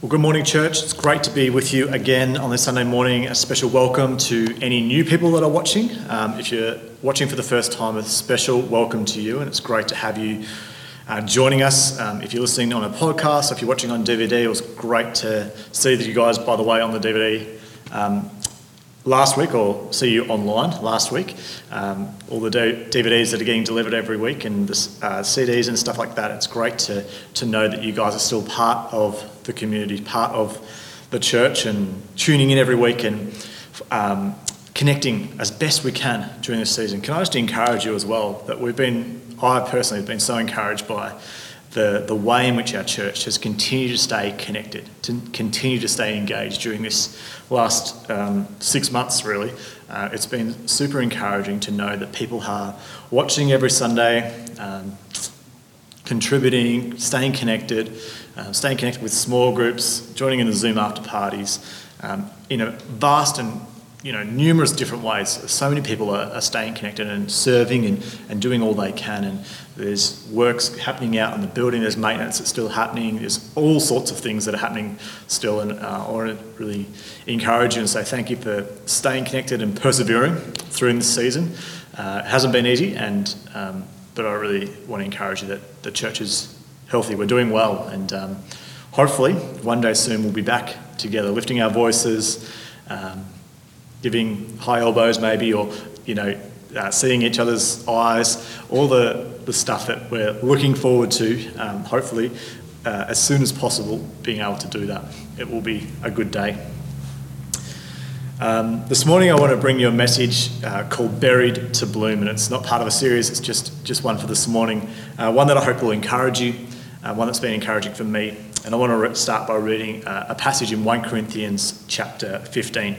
Well, good morning, church. It's great to be with you again on this Sunday morning. A special welcome to any new people that are watching. Um, if you're watching for the first time, a special welcome to you, and it's great to have you uh, joining us. Um, if you're listening on a podcast, if you're watching on DVD, it was great to see that you guys, by the way, on the DVD um, last week, or see you online last week. Um, all the DVDs that are getting delivered every week and the uh, CDs and stuff like that. It's great to, to know that you guys are still part of the community, part of the church, and tuning in every week and um, connecting as best we can during this season. Can I just encourage you as well that we've been, I personally have been so encouraged by the, the way in which our church has continued to stay connected, to continue to stay engaged during this last um, six months, really. Uh, it's been super encouraging to know that people are watching every Sunday, um, contributing, staying connected, uh, staying connected with small groups, joining in the Zoom after parties, um, in a vast and you know numerous different ways. So many people are, are, staying connected and serving and, and doing all they can. And there's works happening out in the building. There's maintenance that's still happening. There's all sorts of things that are happening still. And uh, I want to really encourage you and say thank you for staying connected and persevering through in this season. Uh, it hasn't been easy, and um, but I really want to encourage you that the church is healthy. We're doing well, and um, hopefully, one day soon we'll be back together, lifting our voices, um, giving high elbows, maybe, or you know, uh, seeing each other's eyes, all the, the stuff that we're looking forward to. Um, hopefully, uh, as soon as possible, being able to do that. It will be a good day. Um, this morning, I want to bring you a message uh, called Buried to Bloom, and it's not part of a series, it's just, just one for this morning. Uh, one that I hope will encourage you, uh, one that's been encouraging for me. And I want to start by reading uh, a passage in 1 Corinthians chapter 15.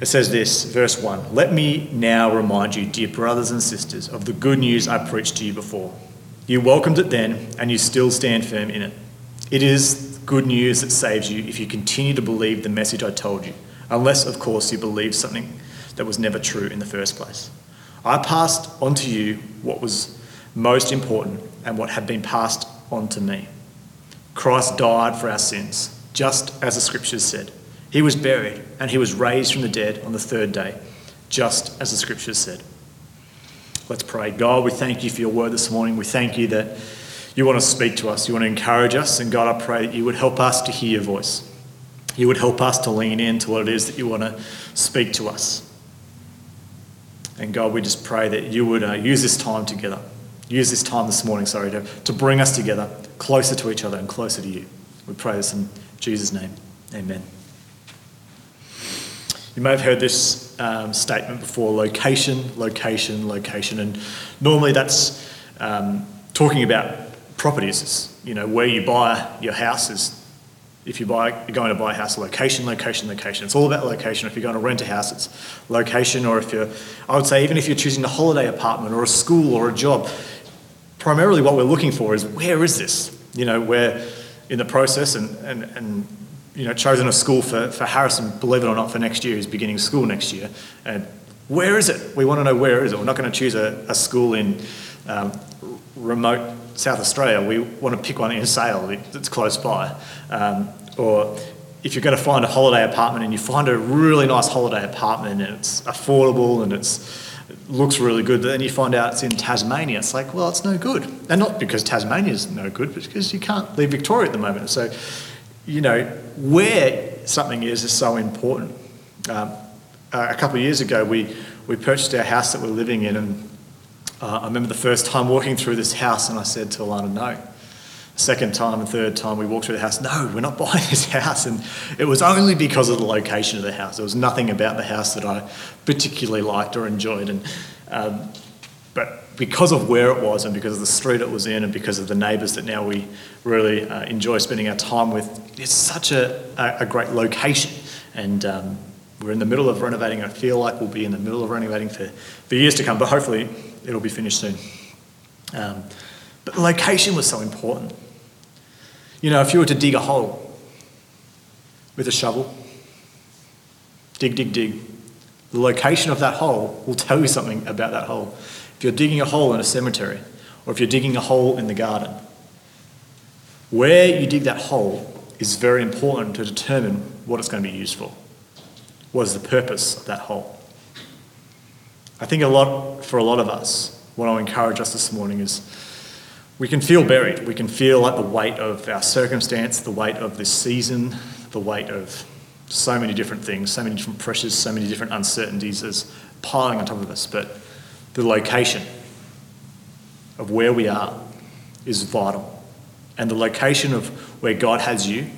It says this, verse 1 Let me now remind you, dear brothers and sisters, of the good news I preached to you before. You welcomed it then, and you still stand firm in it. It is good news that saves you if you continue to believe the message I told you unless, of course, you believe something that was never true in the first place. I passed on to you what was most important and what had been passed on to me. Christ died for our sins, just as the scriptures said. He was buried and he was raised from the dead on the third day, just as the scriptures said. Let's pray. God, we thank you for your word this morning. We thank you that you want to speak to us, you want to encourage us, and God, I pray that you would help us to hear your voice you would help us to lean into what it is that you want to speak to us. And God, we just pray that you would uh, use this time together, use this time this morning, sorry, to, to bring us together closer to each other and closer to you. We pray this in Jesus' name. Amen. You may have heard this um, statement before location, location, location. And normally that's um, talking about properties. It's, you know, where you buy your house is if you buy, you're going to buy a house, location, location, location. It's all about location. If you're going to rent a house, it's location. Or if you're, I would say, even if you're choosing a holiday apartment or a school or a job, primarily what we're looking for is where is this? You know, we're in the process and, and, and you know, chosen a school for, for Harrison, believe it or not, for next year. He's beginning school next year. And where is it? We want to know where is it. We're not going to choose a, a school in um, remote South Australia, we want to pick one in Sale that's close by. Um, or if you're going to find a holiday apartment and you find a really nice holiday apartment and it's affordable and it's it looks really good, but then you find out it's in Tasmania. It's like, well, it's no good. And not because Tasmania is no good, but because you can't leave Victoria at the moment. So, you know, where something is is so important. Um, a couple of years ago, we, we purchased our house that we're living in, and uh, I remember the first time walking through this house, and I said to Alana, no. Second time and third time we walked through the house, no, we're not buying this house. And it was only because of the location of the house. There was nothing about the house that I particularly liked or enjoyed. And, um, but because of where it was and because of the street it was in and because of the neighbours that now we really uh, enjoy spending our time with, it's such a, a, a great location. And um, we're in the middle of renovating. I feel like we'll be in the middle of renovating for, for years to come, but hopefully it'll be finished soon. Um, but the location was so important. You know, if you were to dig a hole with a shovel, dig, dig, dig, the location of that hole will tell you something about that hole. If you're digging a hole in a cemetery, or if you're digging a hole in the garden, where you dig that hole is very important to determine what it's going to be used for. What is the purpose of that hole? I think a lot for a lot of us, what I'll encourage us this morning is we can feel buried. We can feel like the weight of our circumstance, the weight of this season, the weight of so many different things, so many different pressures, so many different uncertainties is piling on top of us. But the location of where we are is vital. And the location of where God has you,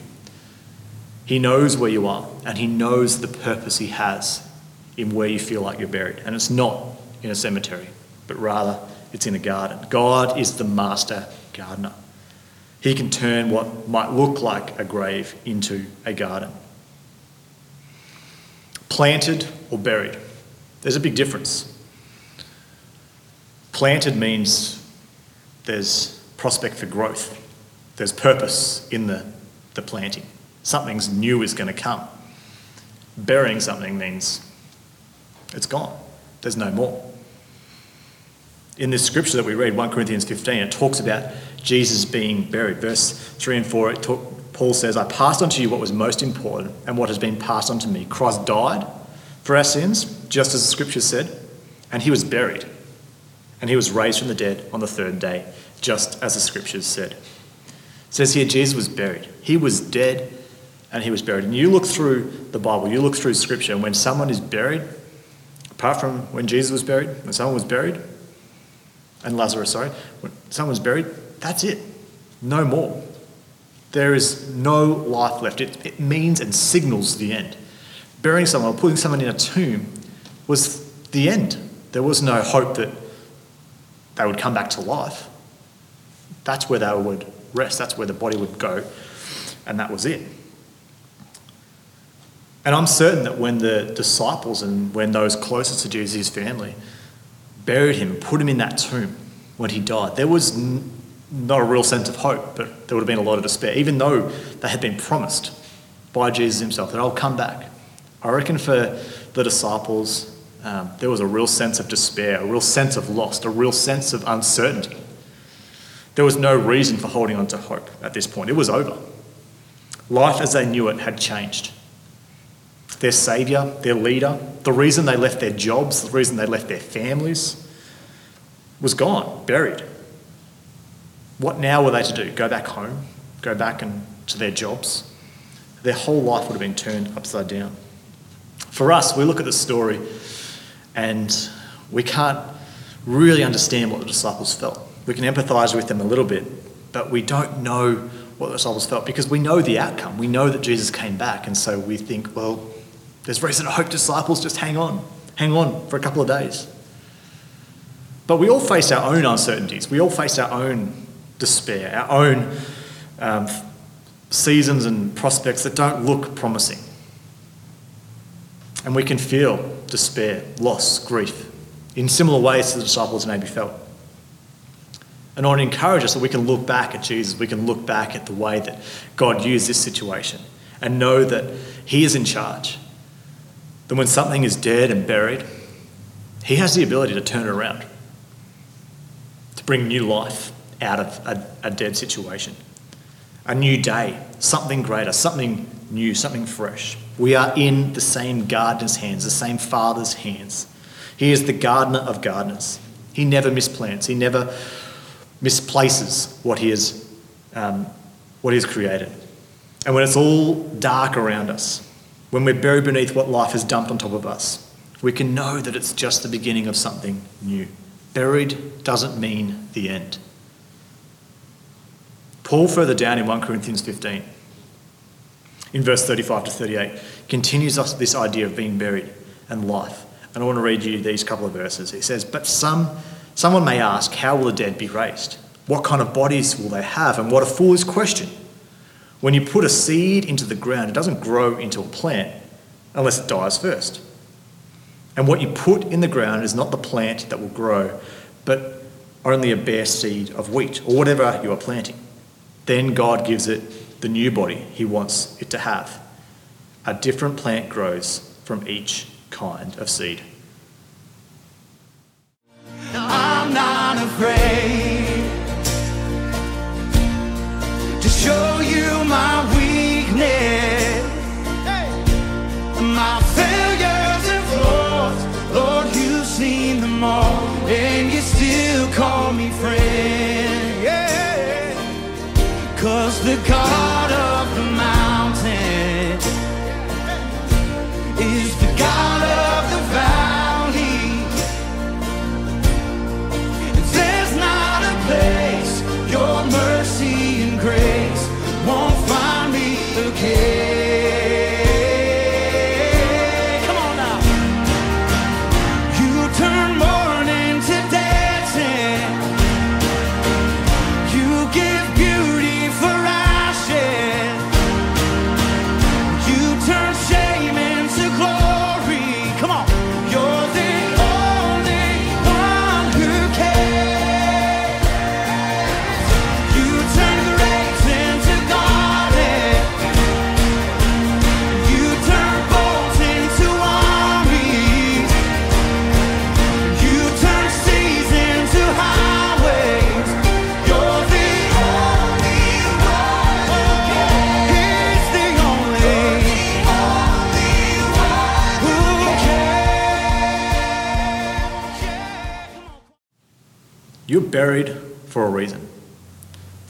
He knows where you are and He knows the purpose He has in where you feel like you're buried. And it's not in a cemetery, but rather it's in a garden. God is the master gardener. He can turn what might look like a grave into a garden. Planted or buried, there's a big difference. Planted means there's prospect for growth, there's purpose in the, the planting. Something's new is going to come. Burying something means it's gone, there's no more. In this scripture that we read, 1 Corinthians 15, it talks about Jesus being buried. Verse 3 and 4, talk, Paul says, I passed on to you what was most important and what has been passed on to me. Christ died for our sins, just as the scripture said, and he was buried. And he was raised from the dead on the third day, just as the scriptures said. It says here, Jesus was buried. He was dead and he was buried. And you look through the Bible, you look through scripture, and when someone is buried, apart from when Jesus was buried, when someone was buried, and Lazarus, sorry, when someone's buried, that's it. No more. There is no life left. It, it means and signals the end. Burying someone or putting someone in a tomb was the end. There was no hope that they would come back to life. That's where they would rest, that's where the body would go, and that was it. And I'm certain that when the disciples and when those closest to Jesus, family, buried him, put him in that tomb when he died, there was n- not a real sense of hope, but there would have been a lot of despair, even though they had been promised by Jesus himself that I'll come back. I reckon for the disciples, um, there was a real sense of despair, a real sense of loss, a real sense of uncertainty. There was no reason for holding on to hope at this point. It was over. Life as they knew it had changed. Their saviour, their leader, the reason they left their jobs, the reason they left their families, was gone, buried. What now were they to do? Go back home? Go back and to their jobs? Their whole life would have been turned upside down. For us, we look at the story and we can't really understand what the disciples felt. We can empathise with them a little bit, but we don't know what the disciples felt because we know the outcome. We know that Jesus came back, and so we think, well, there's reason to hope disciples just hang on, hang on for a couple of days. But we all face our own uncertainties. We all face our own despair, our own um, seasons and prospects that don't look promising. And we can feel despair, loss, grief in similar ways to the disciples maybe felt. And I want to encourage us that we can look back at Jesus, we can look back at the way that God used this situation and know that He is in charge. That when something is dead and buried, He has the ability to turn it around, to bring new life out of a, a dead situation. A new day, something greater, something new, something fresh. We are in the same gardener's hands, the same Father's hands. He is the gardener of gardeners. He never misplants, he never misplaces what he has, um, what he has created. And when it's all dark around us, when we're buried beneath what life has dumped on top of us, we can know that it's just the beginning of something new. Buried doesn't mean the end. Paul, further down in 1 Corinthians 15, in verse 35 to 38, continues us this idea of being buried and life. And I want to read you these couple of verses. He says, But some, someone may ask, How will the dead be raised? What kind of bodies will they have? And what a foolish question. When you put a seed into the ground, it doesn't grow into a plant unless it dies first. And what you put in the ground is not the plant that will grow, but only a bare seed of wheat or whatever you are planting. Then God gives it the new body He wants it to have. A different plant grows from each kind of seed. I'm not afraid to show my weakness, my failures and flaws. Lord, you've seen them all, and you still call me friend. Yeah. Cause the God You're buried for a reason.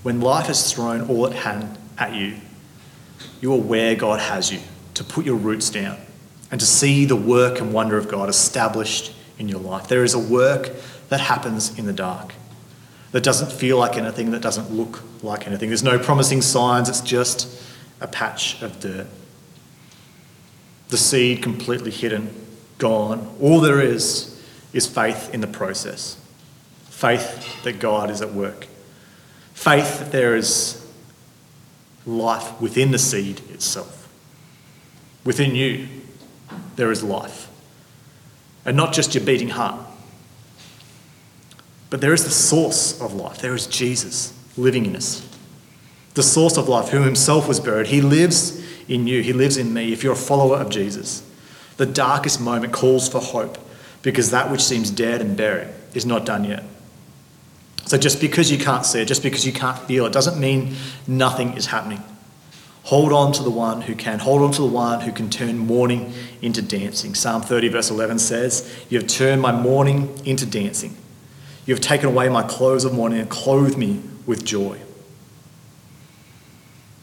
When life has thrown all it had at you, you are where God has you to put your roots down and to see the work and wonder of God established in your life. There is a work that happens in the dark that doesn't feel like anything, that doesn't look like anything. There's no promising signs, it's just a patch of dirt. The seed completely hidden, gone. All there is is faith in the process faith that God is at work, faith that there is life within the seed itself. Within you, there is life. And not just your beating heart, but there is the source of life. There is Jesus living in us. The source of life, who himself was buried, he lives in you, he lives in me. If you're a follower of Jesus, the darkest moment calls for hope because that which seems dead and buried is not done yet. So just because you can't see it, just because you can't feel it, doesn't mean nothing is happening. Hold on to the one who can. Hold on to the one who can turn mourning into dancing. Psalm 30, verse 11 says, You have turned my mourning into dancing. You have taken away my clothes of mourning and clothed me with joy.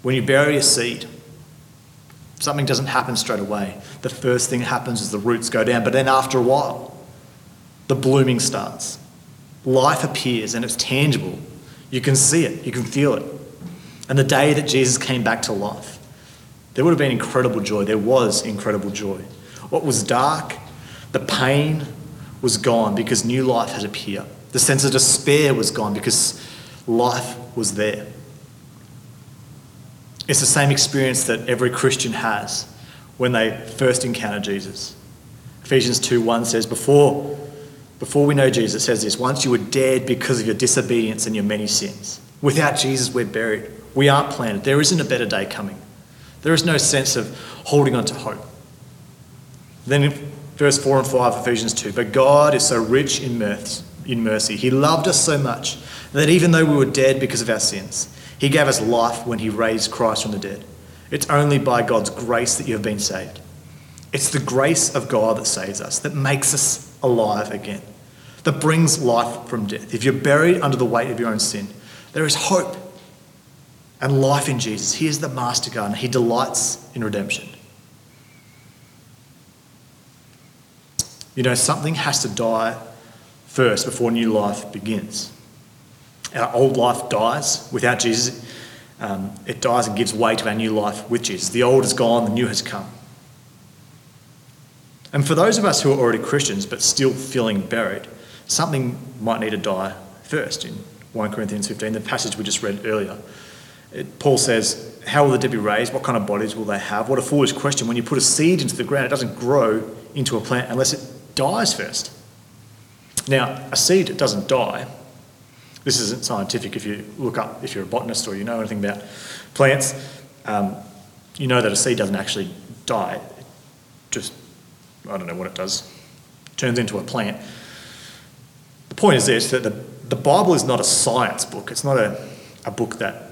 When you bury a seed, something doesn't happen straight away. The first thing that happens is the roots go down, but then after a while, the blooming starts. Life appears and it's tangible. You can see it, you can feel it. And the day that Jesus came back to life, there would have been incredible joy. There was incredible joy. What was dark, the pain was gone because new life had appeared. The sense of despair was gone because life was there. It's the same experience that every Christian has when they first encounter Jesus. Ephesians 2 1 says, Before, before we know Jesus, says this once you were dead because of your disobedience and your many sins. Without Jesus, we're buried. We aren't planted. There isn't a better day coming. There is no sense of holding on to hope. Then verse 4 and 5 of Ephesians 2 But God is so rich in mercy. He loved us so much that even though we were dead because of our sins, He gave us life when He raised Christ from the dead. It's only by God's grace that you have been saved. It's the grace of God that saves us, that makes us alive again, that brings life from death. If you're buried under the weight of your own sin, there is hope and life in Jesus. He is the master gardener. He delights in redemption. You know, something has to die first before new life begins. Our old life dies without Jesus. Um, it dies and gives way to our new life with Jesus. The old is gone, the new has come. And for those of us who are already Christians but still feeling buried, something might need to die first. In 1 Corinthians 15, the passage we just read earlier, it, Paul says, How will the dead be raised? What kind of bodies will they have? What a foolish question. When you put a seed into the ground, it doesn't grow into a plant unless it dies first. Now, a seed doesn't die. This isn't scientific. If you look up, if you're a botanist or you know anything about plants, um, you know that a seed doesn't actually die. It just, I don't know what it does, turns into a plant. The point is this that the, the Bible is not a science book. It's not a, a book that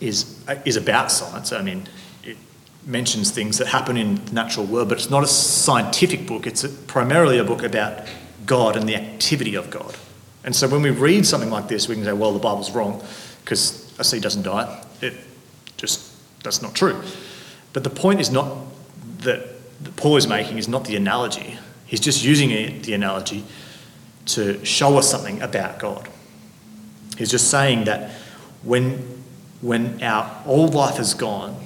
is, is about science. I mean, it mentions things that happen in the natural world, but it's not a scientific book. It's a, primarily a book about God and the activity of God. And so when we read something like this, we can say, well, the Bible's wrong because a seed doesn't die. It, just that's not true. But the point is not that, that Paul is making is not the analogy. He's just using the analogy to show us something about God. He's just saying that when, when our old life is gone,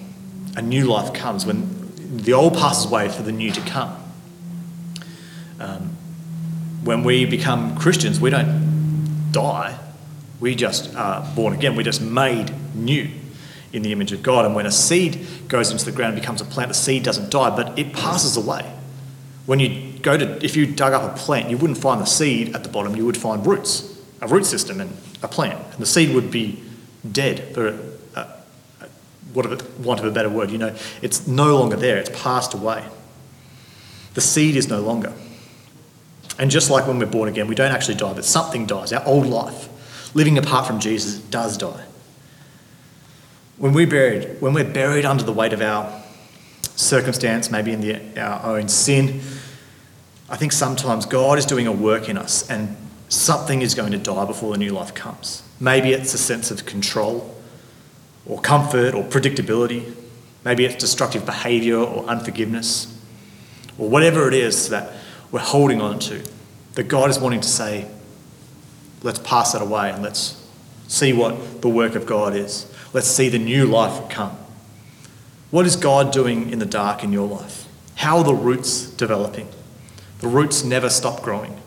a new life comes. When the old passes away for the new to come. Um, when we become Christians, we don't die. We just are born again. We're just made new in the image of God. And when a seed goes into the ground and becomes a plant, the seed doesn't die, but it passes away. When you go to, if you dug up a plant, you wouldn't find the seed at the bottom, you would find roots, a root system and a plant. And the seed would be dead, for a, a, whatever, want of a better word. You know, it's no longer there, it's passed away. The seed is no longer. And just like when we're born again, we don't actually die, but something dies. Our old life, living apart from Jesus, does die. When we're buried, when we're buried under the weight of our circumstance, maybe in the, our own sin, I think sometimes God is doing a work in us and something is going to die before the new life comes. Maybe it's a sense of control or comfort or predictability. Maybe it's destructive behaviour or unforgiveness or whatever it is that we're holding on to. That God is wanting to say, let's pass that away and let's see what the work of God is. Let's see the new life come. What is God doing in the dark in your life? How are the roots developing? The roots never stop growing.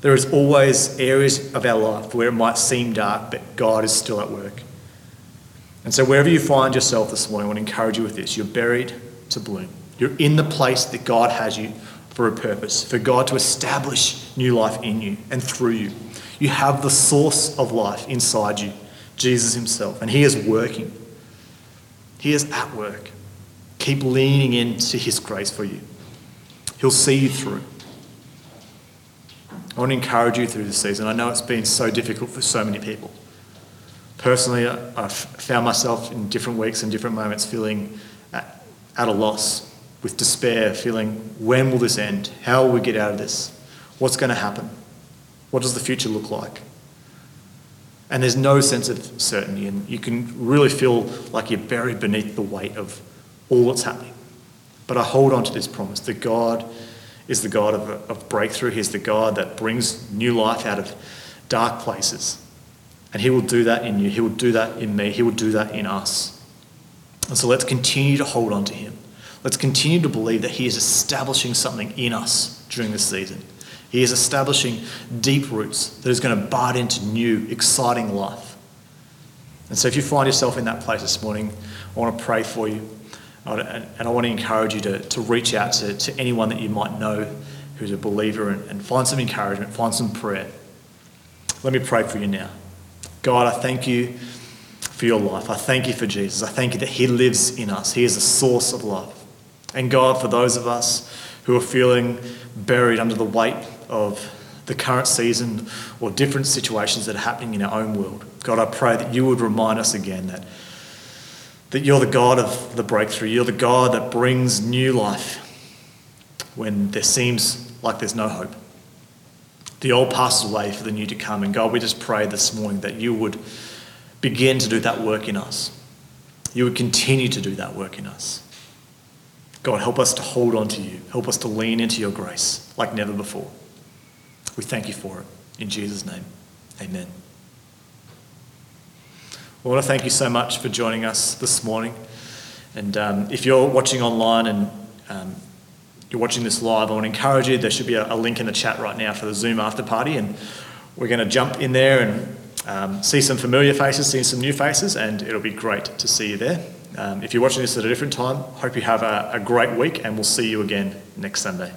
There is always areas of our life where it might seem dark, but God is still at work. And so, wherever you find yourself this morning, I want to encourage you with this you're buried to bloom. You're in the place that God has you for a purpose, for God to establish new life in you and through you. You have the source of life inside you, Jesus Himself, and He is working. He is at work. Keep leaning into His grace for you. He'll see you through. I want to encourage you through this season. I know it's been so difficult for so many people. Personally, I've found myself in different weeks and different moments feeling at, a loss, with despair, feeling, when will this end? How will we get out of this? What's going to happen? What does the future look like? And there's no sense of certainty, and you can really feel like you're buried beneath the weight of all that's happening. But I hold on to this promise that God is the God of, of breakthrough. He's the God that brings new life out of dark places. And He will do that in you. He will do that in me. He will do that in us. And so let's continue to hold on to Him. Let's continue to believe that He is establishing something in us during this season. He is establishing deep roots that is going to bud into new, exciting life. And so if you find yourself in that place this morning, I want to pray for you. And I want to encourage you to, to reach out to, to anyone that you might know who's a believer and, and find some encouragement, find some prayer. Let me pray for you now. God, I thank you for your life. I thank you for Jesus. I thank you that He lives in us. He is the source of love. And God, for those of us who are feeling buried under the weight of the current season or different situations that are happening in our own world. God, I pray that you would remind us again that, that you're the God of the breakthrough. You're the God that brings new life when there seems like there's no hope. The old passes away for the new to come. And God, we just pray this morning that you would begin to do that work in us. You would continue to do that work in us. God, help us to hold on to you. Help us to lean into your grace like never before. We thank you for it. In Jesus' name, amen. I want to thank you so much for joining us this morning. And um, if you're watching online and um, you're watching this live, I want to encourage you. There should be a, a, link in the chat right now for the Zoom after party, and we're going to jump in there and um, see some familiar faces, see some new faces, and it'll be great to see you there. Um, if you're watching this at a different time, hope you have a, a great week, and we'll see you again next Sunday.